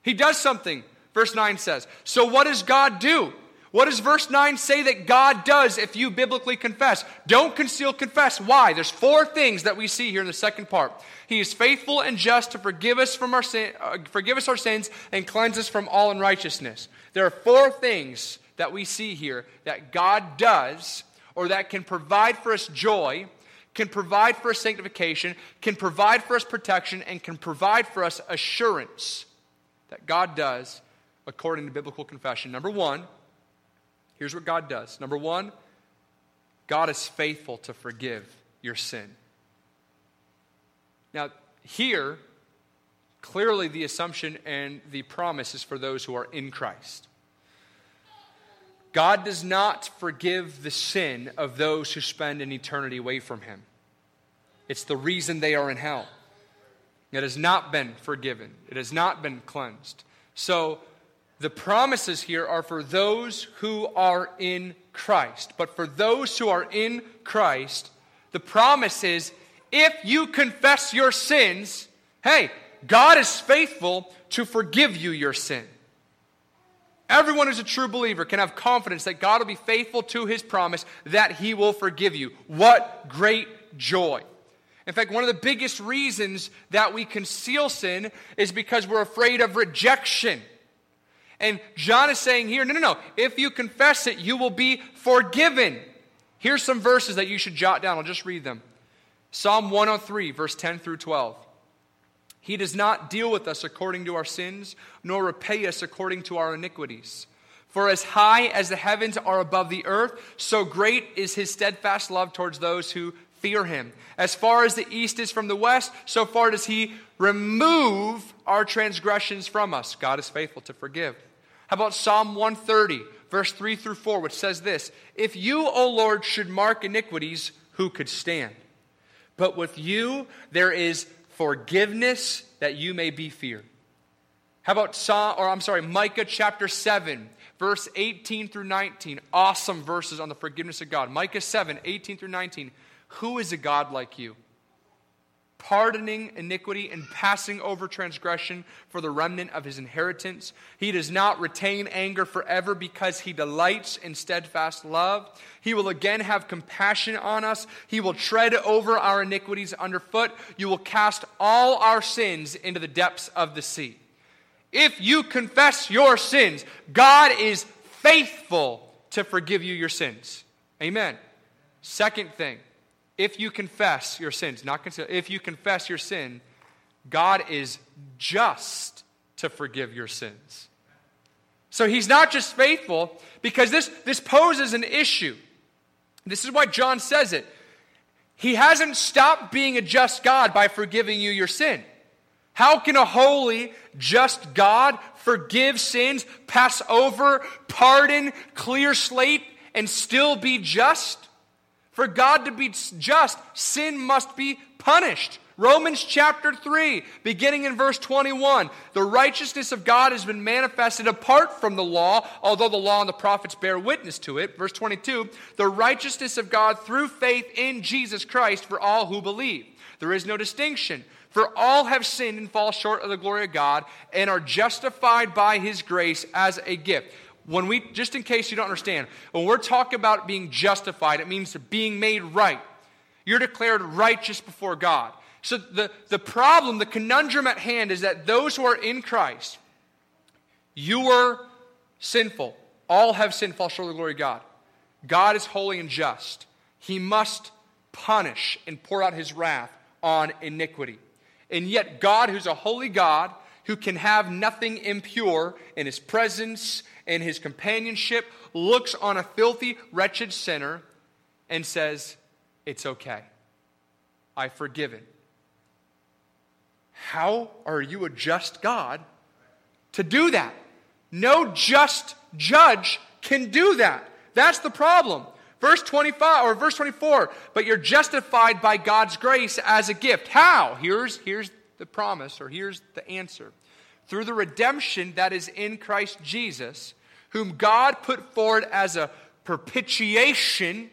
Speaker 1: He does something. Verse 9 says. So what does God do? What does verse 9 say that God does if you biblically confess? Don't conceal, confess. Why? There's four things that we see here in the second part. He is faithful and just to forgive us from our sin, uh, forgive us our sins and cleanse us from all unrighteousness. There are four things that we see here that God does or that can provide for us joy, can provide for us sanctification, can provide for us protection, and can provide for us assurance that God does according to biblical confession. Number one, Here's what God does. Number one, God is faithful to forgive your sin. Now, here, clearly the assumption and the promise is for those who are in Christ. God does not forgive the sin of those who spend an eternity away from Him. It's the reason they are in hell. It has not been forgiven, it has not been cleansed. So, the promises here are for those who are in Christ. But for those who are in Christ, the promise is if you confess your sins, hey, God is faithful to forgive you your sin. Everyone who's a true believer can have confidence that God will be faithful to his promise that he will forgive you. What great joy. In fact, one of the biggest reasons that we conceal sin is because we're afraid of rejection. And John is saying here, no, no, no. If you confess it, you will be forgiven. Here's some verses that you should jot down. I'll just read them. Psalm 103, verse 10 through 12. He does not deal with us according to our sins, nor repay us according to our iniquities. For as high as the heavens are above the earth, so great is his steadfast love towards those who fear him. As far as the east is from the west, so far does he remove our transgressions from us. God is faithful to forgive. How about Psalm 130, verse 3 through 4, which says this If you, O Lord, should mark iniquities, who could stand? But with you there is forgiveness that you may be feared. How about Psalm, or I'm sorry, Micah chapter 7, verse 18 through 19. Awesome verses on the forgiveness of God. Micah 7, 18 through 19. Who is a God like you? Pardoning iniquity and passing over transgression for the remnant of his inheritance. He does not retain anger forever because he delights in steadfast love. He will again have compassion on us. He will tread over our iniquities underfoot. You will cast all our sins into the depths of the sea. If you confess your sins, God is faithful to forgive you your sins. Amen. Second thing, if you confess your sins, not consider, if you confess your sin, God is just to forgive your sins. So he's not just faithful because this, this poses an issue. This is why John says it. He hasn't stopped being a just God by forgiving you your sin. How can a holy, just God forgive sins, pass over, pardon, clear slate, and still be just? For God to be just, sin must be punished. Romans chapter 3, beginning in verse 21. The righteousness of God has been manifested apart from the law, although the law and the prophets bear witness to it. Verse 22 The righteousness of God through faith in Jesus Christ for all who believe. There is no distinction. For all have sinned and fall short of the glory of God and are justified by his grace as a gift when we, just in case you don't understand, when we're talking about being justified, it means being made right. You're declared righteous before God. So the, the problem, the conundrum at hand is that those who are in Christ, you were sinful. All have sinned, fall short of the glory of God. God is holy and just. He must punish and pour out his wrath on iniquity. And yet, God, who's a holy God, who can have nothing impure in his presence and his companionship, looks on a filthy, wretched sinner and says, It's okay. I forgive it. How are you a just God to do that? No just judge can do that. That's the problem. Verse 25 or verse 24, but you're justified by God's grace as a gift. How? Here's, here's the promise, or here's the answer. Through the redemption that is in Christ Jesus, whom God put forward as a propitiation,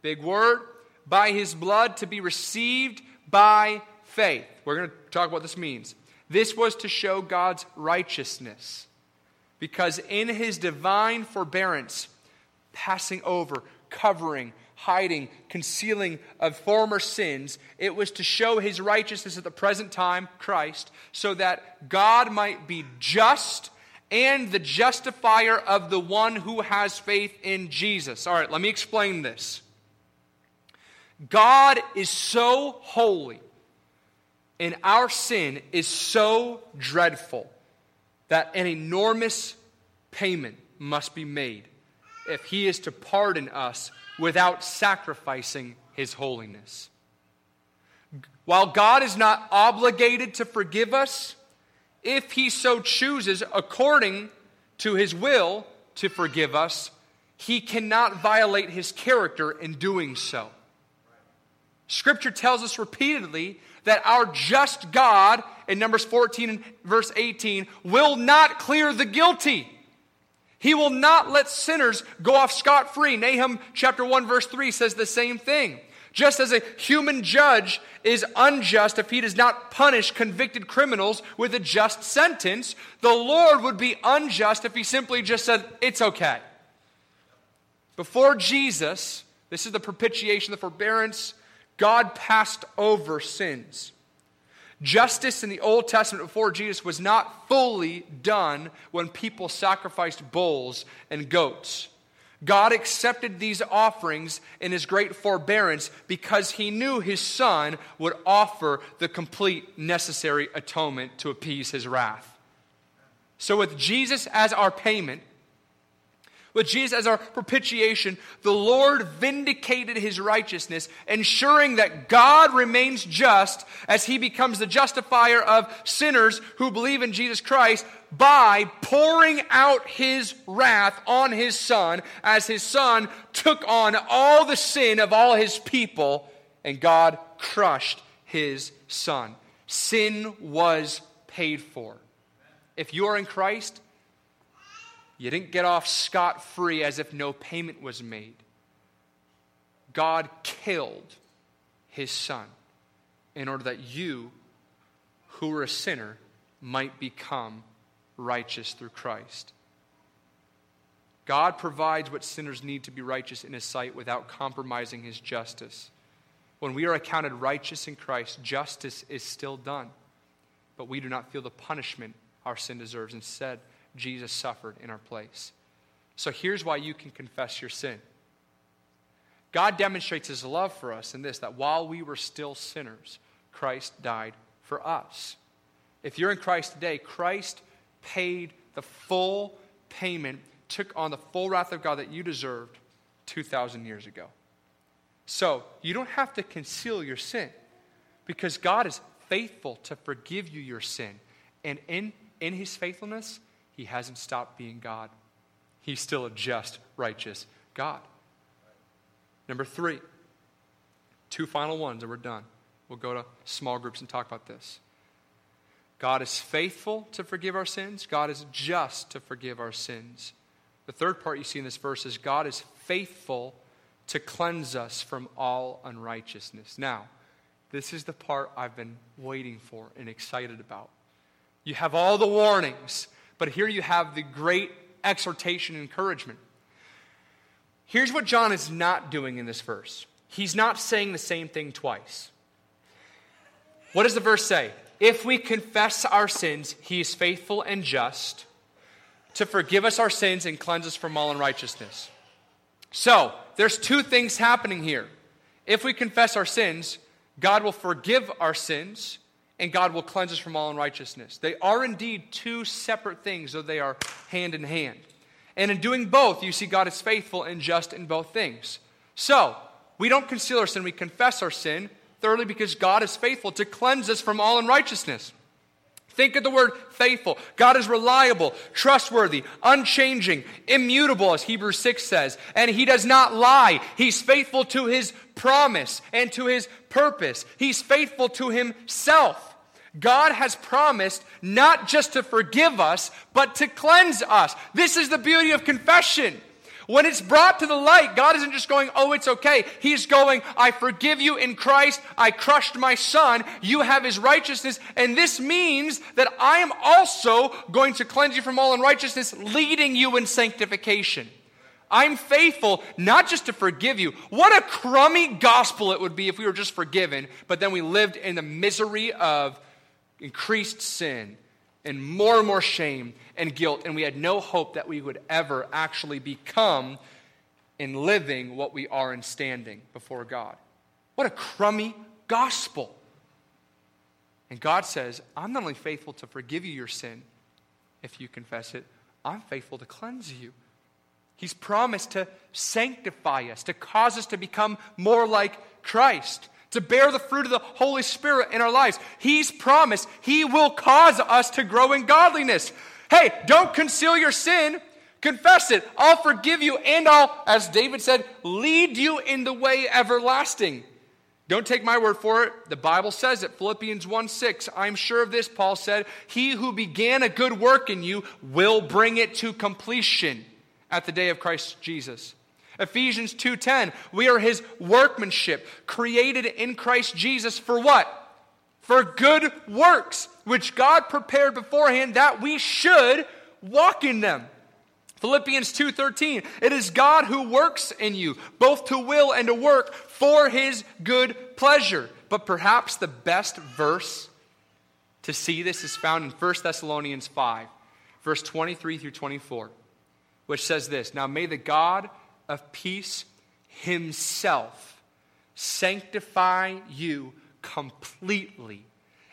Speaker 1: big word, by his blood to be received by faith. We're going to talk about what this means. This was to show God's righteousness, because in his divine forbearance, passing over, covering, hiding, concealing of former sins. It was to show his righteousness at the present time, Christ, so that God might be just and the justifier of the one who has faith in Jesus. All right, let me explain this. God is so holy and our sin is so dreadful that an enormous payment must be made if he is to pardon us without sacrificing his holiness. While God is not obligated to forgive us, if he so chooses, according to his will, to forgive us, he cannot violate his character in doing so. Scripture tells us repeatedly that our just God, in Numbers 14 and verse 18, will not clear the guilty. He will not let sinners go off scot free. Nahum chapter 1 verse 3 says the same thing. Just as a human judge is unjust if he does not punish convicted criminals with a just sentence, the Lord would be unjust if he simply just said, It's okay. Before Jesus, this is the propitiation, the forbearance, God passed over sins. Justice in the Old Testament before Jesus was not fully done when people sacrificed bulls and goats. God accepted these offerings in his great forbearance because he knew his son would offer the complete necessary atonement to appease his wrath. So, with Jesus as our payment, with Jesus as our propitiation, the Lord vindicated his righteousness, ensuring that God remains just as he becomes the justifier of sinners who believe in Jesus Christ by pouring out his wrath on his son as his son took on all the sin of all his people and God crushed his son. Sin was paid for. If you are in Christ, you didn't get off scot free as if no payment was made. God killed his son in order that you, who were a sinner, might become righteous through Christ. God provides what sinners need to be righteous in his sight without compromising his justice. When we are accounted righteous in Christ, justice is still done, but we do not feel the punishment our sin deserves. Instead, Jesus suffered in our place. So here's why you can confess your sin. God demonstrates his love for us in this that while we were still sinners, Christ died for us. If you're in Christ today, Christ paid the full payment, took on the full wrath of God that you deserved 2,000 years ago. So you don't have to conceal your sin because God is faithful to forgive you your sin. And in, in his faithfulness, he hasn't stopped being God. He's still a just, righteous God. Number three, two final ones, and we're done. We'll go to small groups and talk about this. God is faithful to forgive our sins, God is just to forgive our sins. The third part you see in this verse is God is faithful to cleanse us from all unrighteousness. Now, this is the part I've been waiting for and excited about. You have all the warnings but here you have the great exhortation and encouragement. Here's what John is not doing in this verse he's not saying the same thing twice. What does the verse say? If we confess our sins, he is faithful and just to forgive us our sins and cleanse us from all unrighteousness. So, there's two things happening here. If we confess our sins, God will forgive our sins and God will cleanse us from all unrighteousness. They are indeed two separate things, though they are hand in hand. And in doing both, you see God is faithful and just in both things. So, we don't conceal our sin, we confess our sin. Thirdly, because God is faithful to cleanse us from all unrighteousness. Think of the word faithful. God is reliable, trustworthy, unchanging, immutable, as Hebrews 6 says. And He does not lie. He's faithful to His promise and to His purpose. He's faithful to Himself. God has promised not just to forgive us, but to cleanse us. This is the beauty of confession. When it's brought to the light, God isn't just going, oh, it's okay. He's going, I forgive you in Christ. I crushed my son. You have his righteousness. And this means that I am also going to cleanse you from all unrighteousness, leading you in sanctification. I'm faithful not just to forgive you. What a crummy gospel it would be if we were just forgiven, but then we lived in the misery of increased sin and more and more shame and guilt, and we had no hope that we would ever actually become in living what we are in standing before God. What a crummy gospel. And God says, I'm not only faithful to forgive you your sin if you confess it, I'm faithful to cleanse you. He's promised to sanctify us, to cause us to become more like Christ, to bear the fruit of the Holy Spirit in our lives. He's promised He will cause us to grow in godliness. Hey, don't conceal your sin. Confess it. I'll forgive you, and I'll, as David said, lead you in the way everlasting. Don't take my word for it. The Bible says it. Philippians 1 6. I'm sure of this, Paul said. He who began a good work in you will bring it to completion at the day of Christ Jesus. Ephesians 2:10, we are his workmanship, created in Christ Jesus for what? For good works, which God prepared beforehand that we should walk in them. Philippians 2:13, it is God who works in you, both to will and to work for his good pleasure. But perhaps the best verse to see this is found in 1 Thessalonians 5, verse 23 through 24 which says this Now may the God of peace himself sanctify you completely,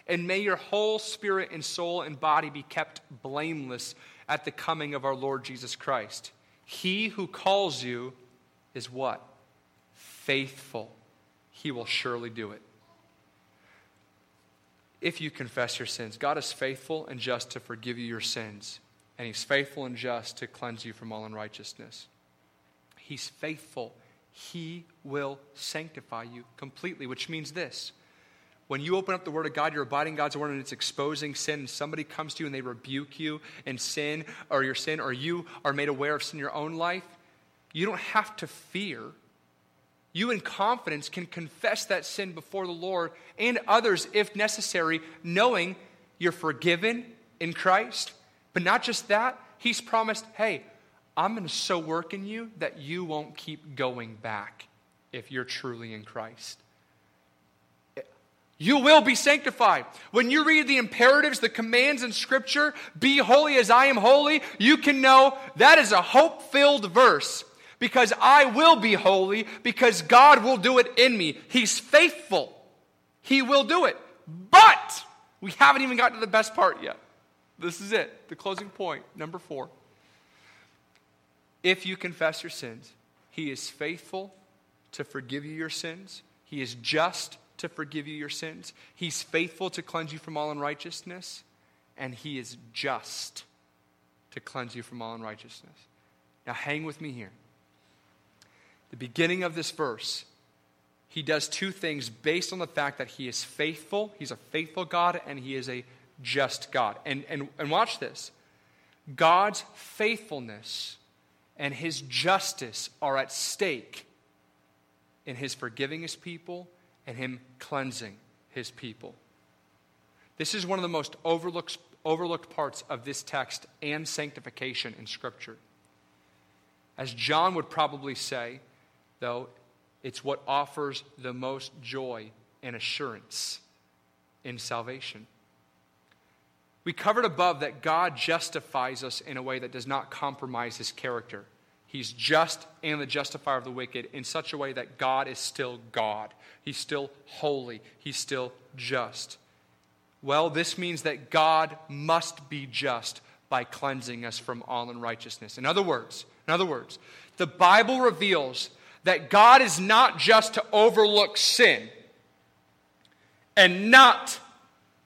Speaker 1: and may your whole spirit and soul and body be kept blameless at the coming of our Lord Jesus Christ. He who calls you is what? Faithful. He will surely do it. If you confess your sins, God is faithful and just to forgive you your sins and he's faithful and just to cleanse you from all unrighteousness. He's faithful. He will sanctify you completely, which means this. When you open up the Word of God, you're abiding God's Word and it's exposing sin, and somebody comes to you and they rebuke you in sin or your sin, or you are made aware of sin in your own life, you don't have to fear. You, in confidence, can confess that sin before the Lord and others if necessary, knowing you're forgiven in Christ but not just that, he's promised, hey, I'm going to so work in you that you won't keep going back if you're truly in Christ. You will be sanctified. When you read the imperatives, the commands in Scripture, be holy as I am holy, you can know that is a hope filled verse because I will be holy because God will do it in me. He's faithful, He will do it. But we haven't even gotten to the best part yet. This is it, the closing point, number four. If you confess your sins, He is faithful to forgive you your sins, He is just to forgive you your sins, He's faithful to cleanse you from all unrighteousness, and He is just to cleanse you from all unrighteousness. Now, hang with me here. The beginning of this verse, he does two things based on the fact that he is faithful. He's a faithful God and he is a just God. And, and, and watch this God's faithfulness and his justice are at stake in his forgiving his people and him cleansing his people. This is one of the most overlooked, overlooked parts of this text and sanctification in Scripture. As John would probably say, though, it's what offers the most joy and assurance in salvation. We covered above that God justifies us in a way that does not compromise his character. He's just and the justifier of the wicked in such a way that God is still God. He's still holy. He's still just. Well, this means that God must be just by cleansing us from all unrighteousness. In other words, in other words, the Bible reveals that God is not just to overlook sin and not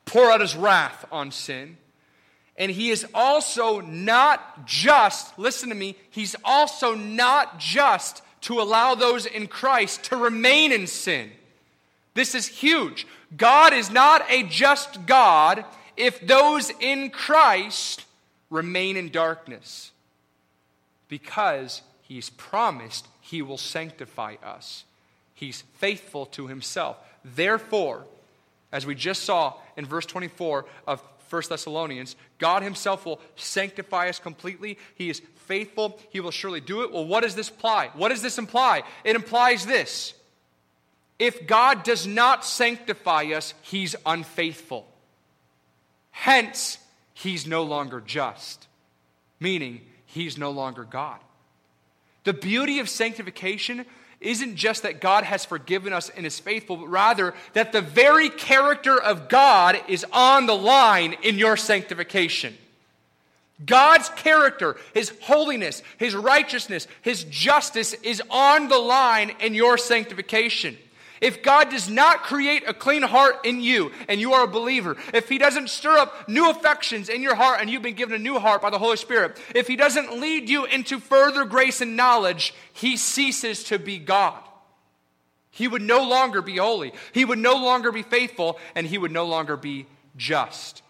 Speaker 1: pour out his wrath on sin. And he is also not just, listen to me, he's also not just to allow those in Christ to remain in sin. This is huge. God is not a just God if those in Christ remain in darkness because he's promised he will sanctify us. He's faithful to himself. Therefore, as we just saw in verse 24 of 1 Thessalonians, God himself will sanctify us completely. He is faithful. He will surely do it. Well, what does this imply? What does this imply? It implies this. If God does not sanctify us, he's unfaithful. Hence, he's no longer just, meaning he's no longer God. The beauty of sanctification isn't just that God has forgiven us and is faithful, but rather that the very character of God is on the line in your sanctification. God's character, His holiness, His righteousness, His justice is on the line in your sanctification. If God does not create a clean heart in you and you are a believer, if He doesn't stir up new affections in your heart and you've been given a new heart by the Holy Spirit, if He doesn't lead you into further grace and knowledge, He ceases to be God. He would no longer be holy, He would no longer be faithful, and He would no longer be just.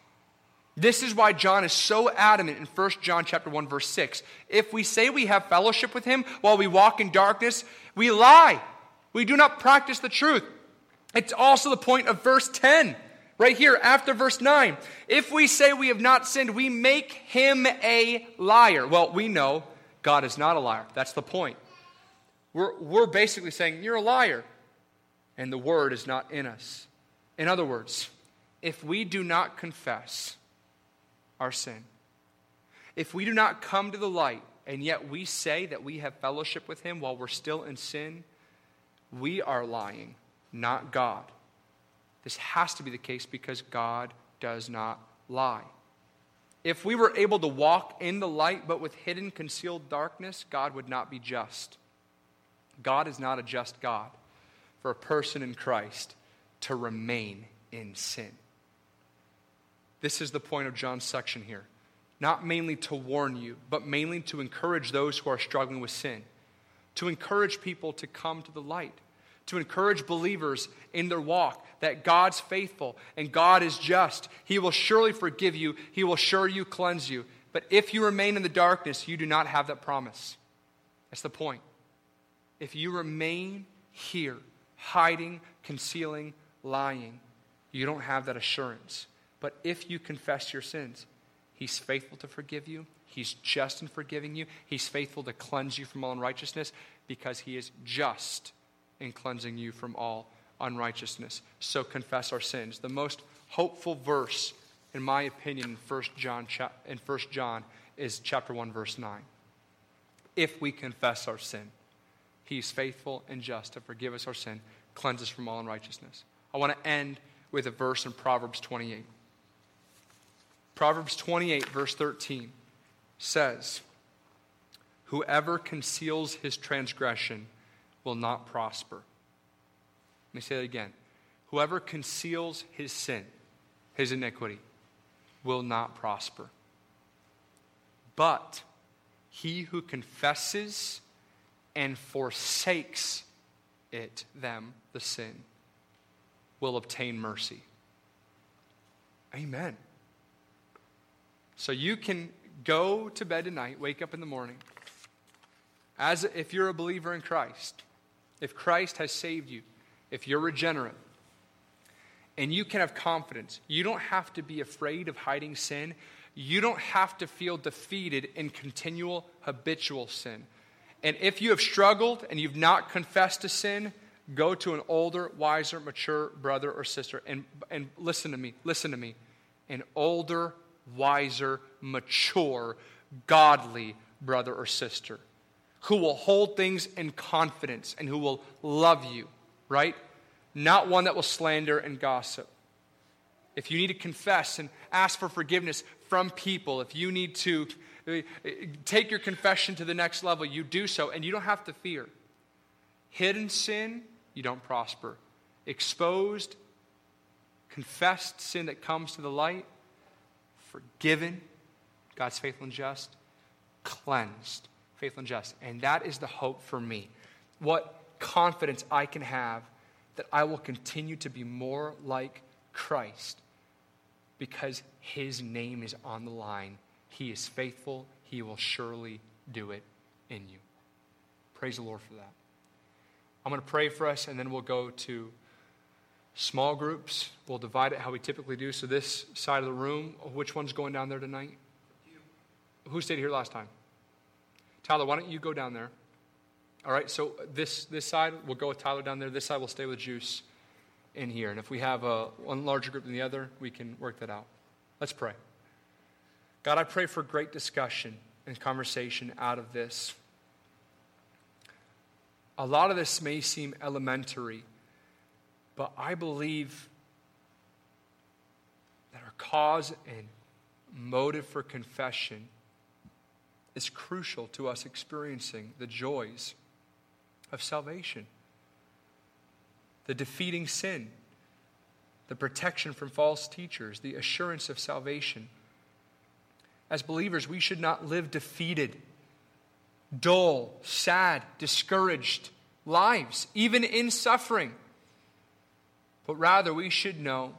Speaker 1: This is why John is so adamant in 1 John chapter 1 verse 6. If we say we have fellowship with him while we walk in darkness, we lie we do not practice the truth. It's also the point of verse 10, right here after verse 9. If we say we have not sinned, we make him a liar. Well, we know God is not a liar. That's the point. We're, we're basically saying, You're a liar, and the word is not in us. In other words, if we do not confess our sin, if we do not come to the light, and yet we say that we have fellowship with him while we're still in sin, we are lying, not God. This has to be the case because God does not lie. If we were able to walk in the light but with hidden, concealed darkness, God would not be just. God is not a just God for a person in Christ to remain in sin. This is the point of John's section here. Not mainly to warn you, but mainly to encourage those who are struggling with sin to encourage people to come to the light, to encourage believers in their walk that God's faithful and God is just. He will surely forgive you, He will surely you cleanse you. But if you remain in the darkness, you do not have that promise. That's the point. If you remain here, hiding, concealing, lying, you don't have that assurance. But if you confess your sins, He's faithful to forgive you. He's just in forgiving you. He's faithful to cleanse you from all unrighteousness because he is just in cleansing you from all unrighteousness. So confess our sins. The most hopeful verse, in my opinion, in 1 John, in 1 John is chapter 1, verse 9. If we confess our sin, he's faithful and just to forgive us our sin, cleanse us from all unrighteousness. I want to end with a verse in Proverbs 28. Proverbs 28, verse 13 says, Whoever conceals his transgression will not prosper. Let me say that again. Whoever conceals his sin, his iniquity, will not prosper. But he who confesses and forsakes it, them, the sin, will obtain mercy. Amen. So you can go to bed tonight, wake up in the morning, as if you're a believer in Christ, if Christ has saved you, if you're regenerate, and you can have confidence, you don't have to be afraid of hiding sin. You don't have to feel defeated in continual habitual sin. And if you have struggled and you've not confessed to sin, go to an older, wiser, mature brother or sister. And, and listen to me, listen to me. An older, wiser, mature, godly brother or sister who will hold things in confidence and who will love you, right? Not one that will slander and gossip. If you need to confess and ask for forgiveness from people, if you need to uh, take your confession to the next level, you do so and you don't have to fear. Hidden sin, you don't prosper. Exposed, confessed sin that comes to the light, forgiven, God's faithful and just, cleansed, faithful and just. And that is the hope for me. What confidence I can have that I will continue to be more like Christ because his name is on the line. He is faithful, he will surely do it in you. Praise the Lord for that. I'm going to pray for us, and then we'll go to Small groups, we'll divide it how we typically do. So, this side of the room, which one's going down there tonight? Who stayed here last time? Tyler, why don't you go down there? All right, so this, this side, we'll go with Tyler down there. This side, we'll stay with Juice in here. And if we have a, one larger group than the other, we can work that out. Let's pray. God, I pray for great discussion and conversation out of this. A lot of this may seem elementary, but I believe that our cause and motive for confession is crucial to us experiencing the joys of salvation the defeating sin, the protection from false teachers, the assurance of salvation. As believers, we should not live defeated, dull, sad, discouraged lives, even in suffering. But rather, we should know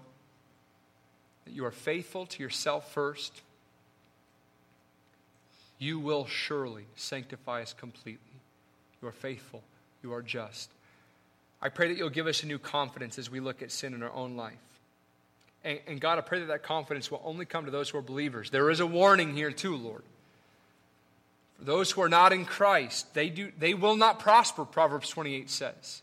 Speaker 1: that you are faithful to yourself first. You will surely sanctify us completely. You are faithful. You are just. I pray that you'll give us a new confidence as we look at sin in our own life. And, and, God, I pray that that confidence will only come to those who are believers. There is a warning here, too, Lord. For those who are not in Christ, they, do, they will not prosper, Proverbs 28 says.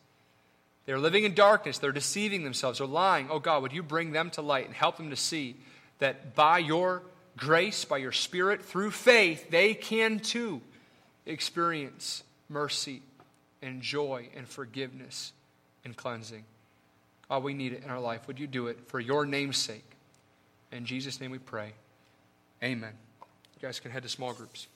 Speaker 1: They're living in darkness, they're deceiving themselves, they're lying. Oh, God, would you bring them to light and help them to see that by your grace, by your Spirit, through faith, they can too experience mercy and joy and forgiveness and cleansing. God, we need it in our life. Would you do it for your name's sake? In Jesus' name we pray. Amen. You guys can head to small groups.